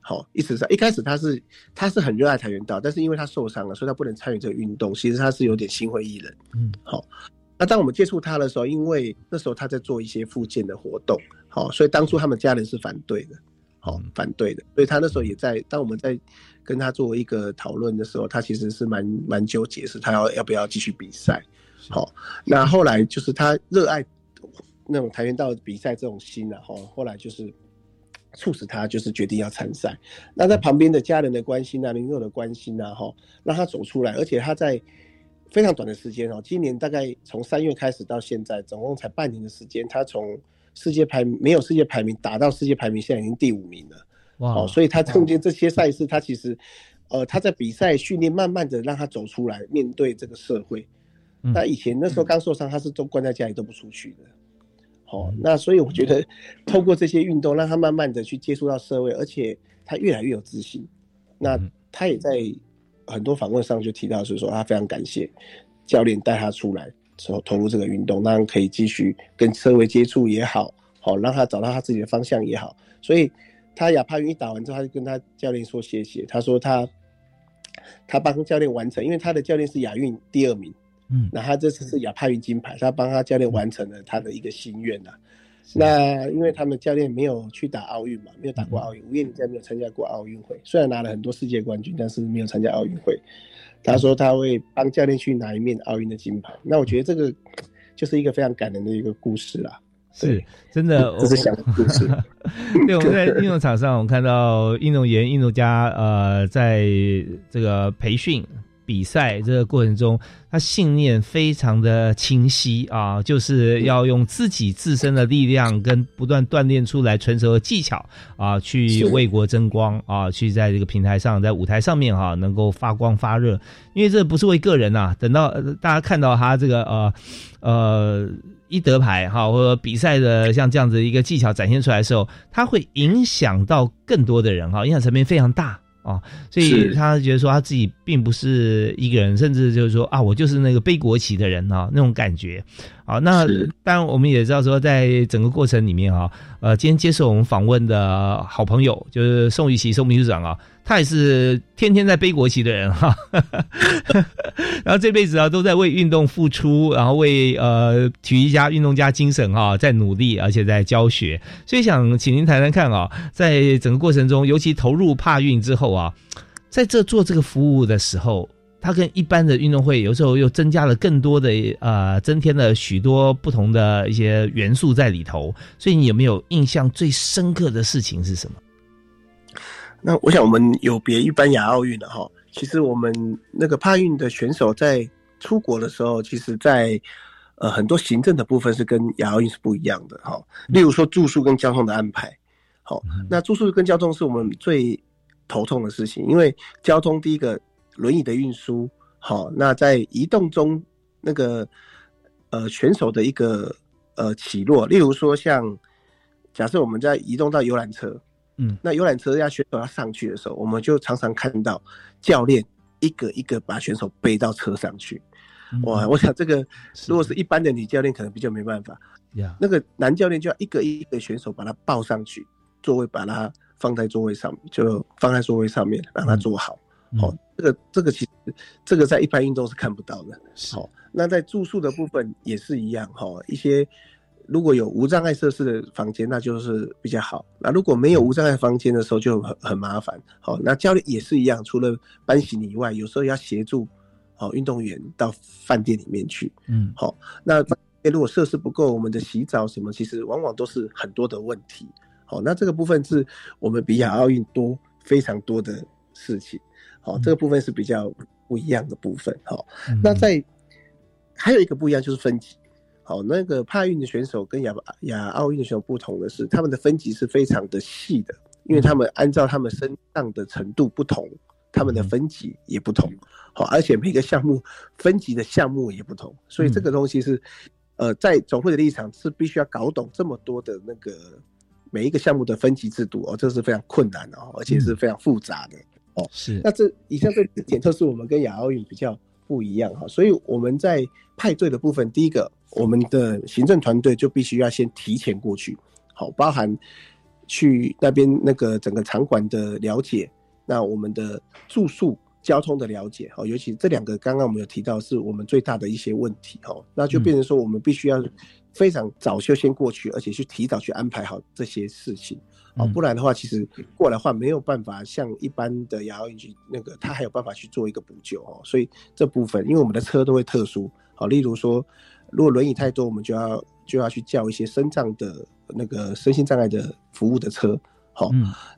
好，一直在一开始他是他是很热爱跆拳道，但是因为他受伤了，所以他不能参与这个运动。其实他是有点心灰意冷，嗯，好。那当我们接触他的时候，因为那时候他在做一些复健的活动。好，所以当初他们家人是反对的，好，反对的。所以他那时候也在，当我们在跟他做一个讨论的时候，他其实是蛮蛮纠结，是他要要不要继续比赛。好，那后来就是他热爱那种跆拳道比赛这种心啊，哈，后来就是促使他就是决定要参赛。那在旁边的家人的关心啊，民众的关心啊，哈，让他走出来，而且他在非常短的时间哦，今年大概从三月开始到现在，总共才半年的时间，他从世界排没有世界排名，打到世界排名现在已经第五名了。哇！所以他中间这些赛事，他其实，呃，他在比赛训练，慢慢的让他走出来，面对这个社会。那以前那时候刚受伤，他是都关在家里都不出去的。好，那所以我觉得，透过这些运动，让他慢慢的去接触到社会，而且他越来越有自信。那他也在很多访问上就提到，是说他非常感谢教练带他出来。之后投入这个运动，当然可以继续跟社会接触也好，好让他找到他自己的方向也好。所以他亚帕运一打完之后，他就跟他教练说谢谢。他说他他帮教练完成，因为他的教练是亚运第二名，嗯，那他这次是亚帕运金牌，他帮他教练完成了他的一个心愿呐。那因为他们教练没有去打奥运嘛，没有打过奥运，吴彦在没有参加过奥运会，虽然拿了很多世界冠军，但是没有参加奥运会。他说他会帮教练去拿一面奥运的金牌，那我觉得这个就是一个非常感人的一个故事啦。是，真的，这是想故事。对，我们在 运动场上，我们看到运动员、运动家，呃，在这个培训。比赛这个过程中，他信念非常的清晰啊，就是要用自己自身的力量跟不断锻炼出来成熟的技巧啊，去为国争光啊，去在这个平台上，在舞台上面哈，能够发光发热。因为这不是为个人呐，等到大家看到他这个呃呃一得牌哈，或者比赛的像这样子一个技巧展现出来的时候，他会影响到更多的人哈，影响层面非常大。啊，所以他觉得说他自己并不是一个人，甚至就是说啊，我就是那个背国旗的人啊，那种感觉。好，那当然我们也知道说，在整个过程里面啊，呃，今天接受我们访问的好朋友就是宋玉琪宋秘书长啊。他也是天天在背国旗的人哈，然后这辈子啊都在为运动付出，然后为呃体育家、运动家精神哈在努力，而且在教学。所以想请您谈谈看啊，在整个过程中，尤其投入帕运之后啊，在这做这个服务的时候，他跟一般的运动会有时候又增加了更多的呃，增添了许多不同的一些元素在里头。所以你有没有印象最深刻的事情是什么？那我想，我们有别一般亚奥运的哈，其实我们那个帕运的选手在出国的时候，其实，在呃很多行政的部分是跟亚奥运是不一样的哈。例如说住宿跟交通的安排，好，那住宿跟交通是我们最头痛的事情，因为交通第一个轮椅的运输，好，那在移动中那个呃选手的一个呃起落，例如说像假设我们在移动到游览车。嗯，那游览车要选手要上去的时候，我们就常常看到教练一个一个把选手背到车上去。哇，我想这个如果是一般的女教练，可能比较没办法。呀，那个男教练就要一个一个选手把他抱上去，座位把他放在座位上，就放在座位上面让他坐好。好，这个这个其实这个在一般运动是看不到的。好，那在住宿的部分也是一样。哈，一些。如果有无障碍设施的房间，那就是比较好。那如果没有无障碍房间的时候，就很很麻烦。好，那教练也是一样，除了搬行李以外，有时候要协助好运动员到饭店里面去。嗯，好，那如果设施不够，我们的洗澡什么，其实往往都是很多的问题。好，那这个部分是我们比亚奥运多非常多的事情。好，这个部分是比较不一样的部分。好，那在还有一个不一样就是分级。好，那个帕运的选手跟亚亚奥运的选手不同的是，他们的分级是非常的细的，因为他们按照他们身上的程度不同，他们的分级也不同。好，而且每个项目分级的项目也不同，所以这个东西是，呃，在总会的立场是必须要搞懂这么多的那个每一个项目的分级制度哦，这是非常困难的哦，而且是非常复杂的哦。是。那这以上这点测是我们跟亚奥运比较不一样哈，所以我们在派对的部分，第一个。我们的行政团队就必须要先提前过去，好，包含去那边那个整个场馆的了解，那我们的住宿、交通的了解，好，尤其这两个刚刚我们有提到是我们最大的一些问题，哈，那就变成说我们必须要非常早就先过去，而且去提早去安排好这些事情，哦，不然的话，其实过来的话没有办法像一般的牙奥运局那个他还有办法去做一个补救哦，所以这部分因为我们的车都会特殊，好，例如说。如果轮椅太多，我们就要就要去叫一些身障的那个身心障碍的服务的车，好，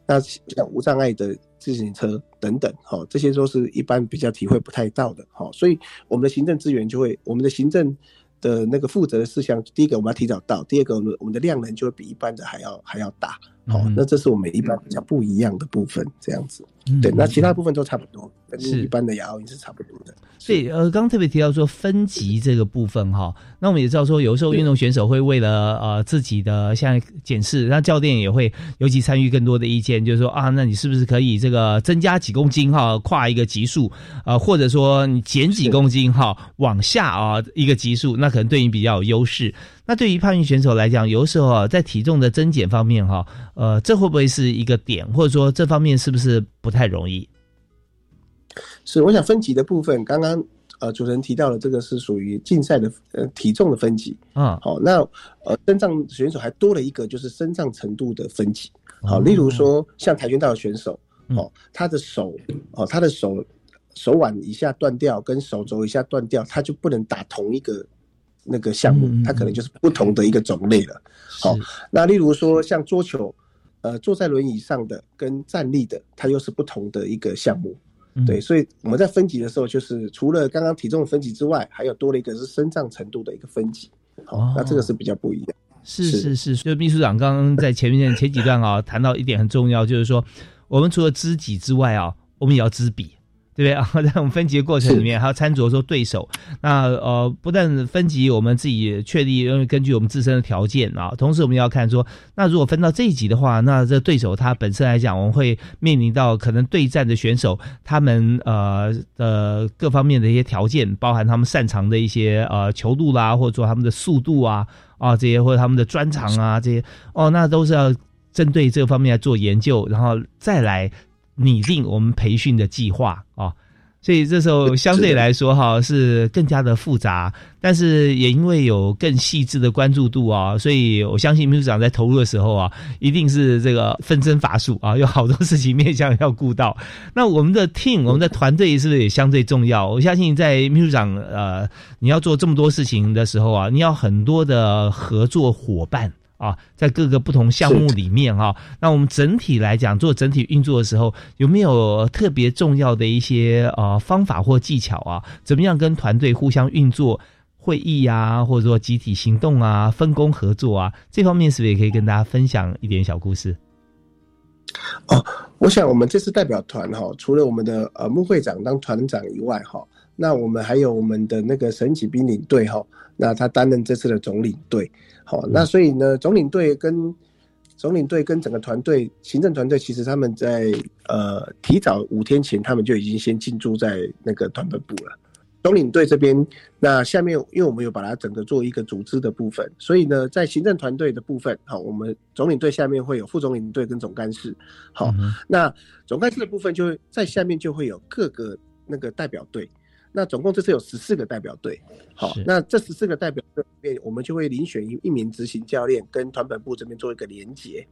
那像无障碍的自行车等等，好，这些都是一般比较体会不太到的，好，所以我们的行政资源就会，我们的行政的那个负责的事项，第一个我们要提早到，第二个我们我们的量能就会比一般的还要还要大。好，那这是我们一般比较不一样的部分，这样子。对，那其他部分都差不多，跟一般的亚奥运是差不多的。所以，呃，刚刚特别提到说分级这个部分哈，那我们也知道说，有时候运动选手会为了呃自己的像检视，那教练也会尤其参与更多的意见，就是说啊，那你是不是可以这个增加几公斤哈，跨一个级数啊，或者说你减几公斤哈，往下啊一个级数，那可能对你比较有优势。那对于胖运选手来讲，有时候啊，在体重的增减方面哈，呃，这会不会是一个点，或者说这方面是不是不太容易？是，我想分级的部分，刚刚呃主持人提到了，这个是属于竞赛的呃体重的分级啊。好，那呃身障选手还多了一个，就是身障程度的分级。好，例如说像跆拳道的选手，哦，他的手哦，他的手手腕以下断掉，跟手肘以下断掉，他就不能打同一个。那个项目，它可能就是不同的一个种类了。好，那例如说像桌球，呃，坐在轮椅上的跟站立的，它又是不同的一个项目。对，所以我们在分级的时候，就是除了刚刚体重分级之外，还有多了一个是生长程度的一个分级。好，那这个是比较不一样。是是是，就秘书长刚刚在前面前几段啊，谈到一点很重要，就是说我们除了知己之外啊，我们也要知彼。对不对啊？在我们分级的过程里面，还要参酌说对手。那呃，不但分级，我们自己确立，因为根据我们自身的条件啊，同时我们要看说，那如果分到这一级的话，那这对手他本身来讲，我们会面临到可能对战的选手，他们呃呃各方面的一些条件，包含他们擅长的一些呃球路啦，或者说他们的速度啊啊这些，或者他们的专长啊这些哦，那都是要针对这方面来做研究，然后再来。拟定我们培训的计划啊，所以这时候相对来说哈是更加的复杂，但是也因为有更细致的关注度啊，所以我相信秘书长在投入的时候啊，一定是这个分身乏术啊，有好多事情面向要顾到。那我们的 team，我们的团队是不是也相对重要？我相信在秘书长呃，你要做这么多事情的时候啊，你要很多的合作伙伴。啊，在各个不同项目里面啊，那我们整体来讲做整体运作的时候，有没有特别重要的一些呃方法或技巧啊？怎么样跟团队互相运作会议啊，或者说集体行动啊，分工合作啊，这方面是不是也可以跟大家分享一点小故事？哦，我想我们这次代表团哈，除了我们的呃穆会长当团长以外哈，那我们还有我们的那个神奇兵领队哈，那他担任这次的总领队。好，那所以呢，总领队跟总领队跟整个团队、行政团队，其实他们在呃提早五天前，他们就已经先进驻在那个团本部了。总领队这边，那下面因为我们有把它整个做一个组织的部分，所以呢，在行政团队的部分，好，我们总领队下面会有副总领队跟总干事。好，那总干事的部分就会在下面就会有各个那个代表队。那总共这次有十四个代表队，好，那这十四个代表队里面，我们就会遴选一一名执行教练跟团本部这边做一个连接，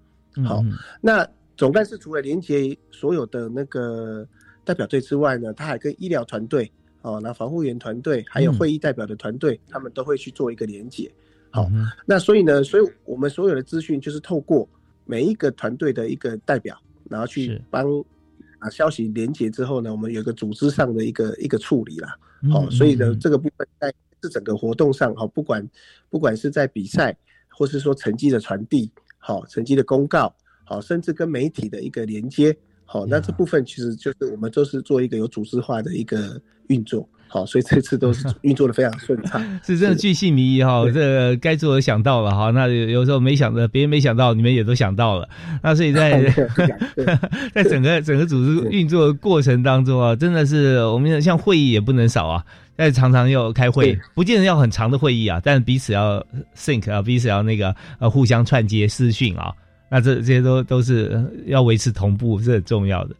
好，那总干事除了连接所有的那个代表队之外呢，他还跟医疗团队，哦，那防护员团队还有会议代表的团队，他们都会去做一个连接，好，那所以呢，所以我们所有的资讯就是透过每一个团队的一个代表，然后去帮啊消息连接之后呢，我们有个组织上的一个一个处理啦。好，所以呢这个部分在这整个活动上，好，不管不管是在比赛，或是说成绩的传递，好成绩的公告，好甚至跟媒体的一个连接，好，那这部分其实就是我们都是做一个有组织化的一个运作。好，所以这次都是运作的非常顺畅，是真的巨细靡遗哈。这该做的想到了哈，那有时候没想的，别人没想到，你们也都想到了。那所以在 在整个整个组织运作过程当中啊，真的是我们像会议也不能少啊，但常常要开会，不见得要很长的会议啊，但彼此要 think 啊，彼此要那个呃互相串接私讯啊。那这这些都都是要维持同步是很重要的，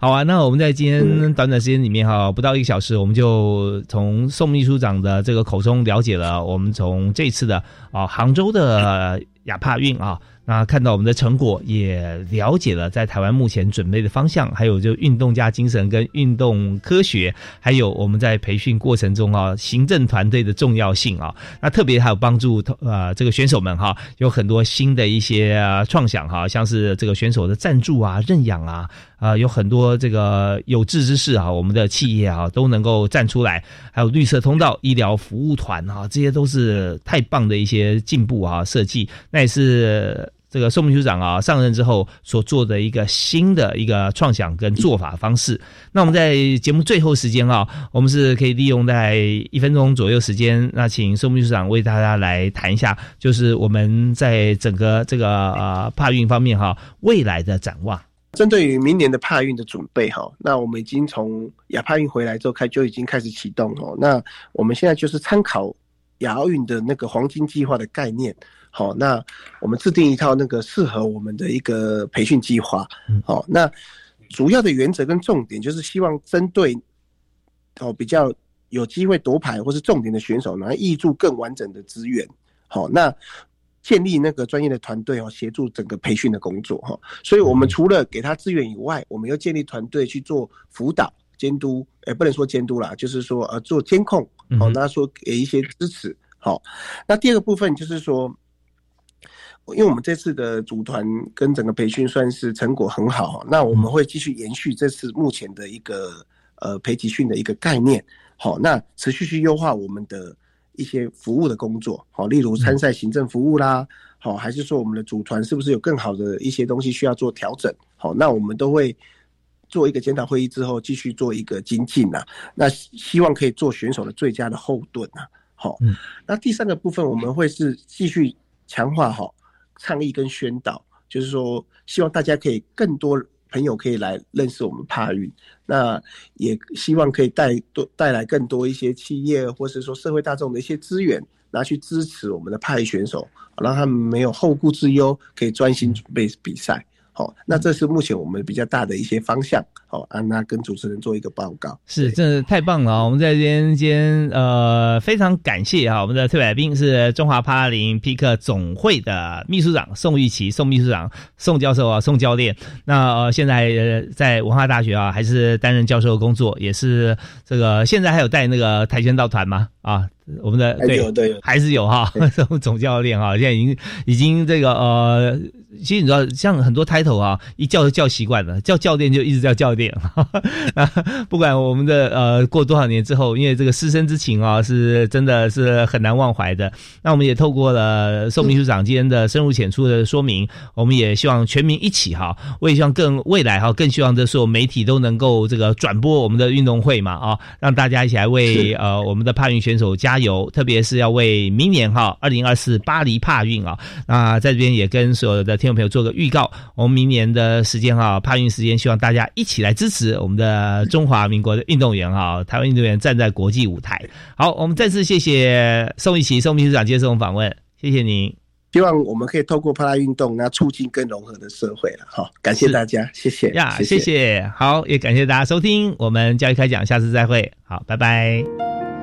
好啊。那我们在今天短短时间里面哈，不到一个小时，我们就从宋秘书长的这个口中了解了我们从这次的啊杭州的亚帕运啊。那看到我们的成果，也了解了在台湾目前准备的方向，还有就运动家精神跟运动科学，还有我们在培训过程中啊，行政团队的重要性啊。那特别还有帮助呃这个选手们哈，有很多新的一些创想哈，像是这个选手的赞助啊、认养啊啊，有很多这个有志之士啊，我们的企业啊都能够站出来，还有绿色通道、医疗服务团啊，这些都是太棒的一些进步啊设计，那也是。这个宋秘书长啊，上任之后所做的一个新的一个创想跟做法方式。那我们在节目最后时间啊，我们是可以利用在一分钟左右时间，那请宋秘书长为大家来谈一下，就是我们在整个这个呃帕运方面哈未来的展望。针对于明年的帕运的准备哈，那我们已经从亚帕运回来之后开就已经开始启动哦。那我们现在就是参考亚奥运的那个黄金计划的概念。好，那我们制定一套那个适合我们的一个培训计划。好，那主要的原则跟重点就是希望针对哦比较有机会夺牌或是重点的选手，然后挹注更完整的资源。好，那建立那个专业的团队哦，协助整个培训的工作哈。所以我们除了给他资源以外，我们要建立团队去做辅导、监督，也不能说监督啦，就是说呃做监控。好，那说给一些支持。好，那第二个部分就是说。因为我们这次的组团跟整个培训算是成果很好，那我们会继续延续这次目前的一个呃培集训的一个概念，好，那持续去优化我们的一些服务的工作，好，例如参赛行政服务啦，好，还是说我们的组团是不是有更好的一些东西需要做调整，好，那我们都会做一个检讨会议之后，继续做一个精进呐，那希望可以做选手的最佳的后盾呐，好，那第三个部分我们会是继续强化好。倡议跟宣导，就是说，希望大家可以更多朋友可以来认识我们帕运，那也希望可以带多带来更多一些企业或是说社会大众的一些资源，拿去支持我们的派选手，让他们没有后顾之忧，可以专心准备比赛。好，那这是目前我们比较大的一些方向。好，安娜跟主持人做一个报告。是，真的太棒了啊！我们在这边间呃，非常感谢啊，我们的特别来宾是中华帕拉林匹克总会的秘书长宋玉琪，宋秘书长，宋教授啊，宋教练。那呃，现在在文化大学啊，还是担任教授工作，也是这个现在还有带那个跆拳道团吗？啊，我们的对对，还是有哈，总教练哈，现在已经已经这个呃。其实你知道，像很多 title 啊，一叫就叫习惯了，叫教练就一直叫教练。不管我们的呃过多少年之后，因为这个师生之情啊，是真的是很难忘怀的。那我们也透过了宋秘书长今天的深入浅出的说明，我们也希望全民一起哈，我也希望更未来哈，更希望的所有媒体都能够这个转播我们的运动会嘛啊，让大家一起来为呃我们的帕运选手加油，特别是要为明年哈二零二四巴黎帕运啊，那在这边也跟所有的。听众朋友做个预告，我们明年的时间哈，帕运时间，希望大家一起来支持我们的中华民国的运动员哈，台湾运动员站在国际舞台。好，我们再次谢谢宋一奇宋秘书长接受我们访问，谢谢您。希望我们可以透过帕拉运动，那促进更融合的社会了。好，感谢大家，谢谢呀，谢谢。好，也感谢大家收听我们教育开讲，下次再会。好，拜拜。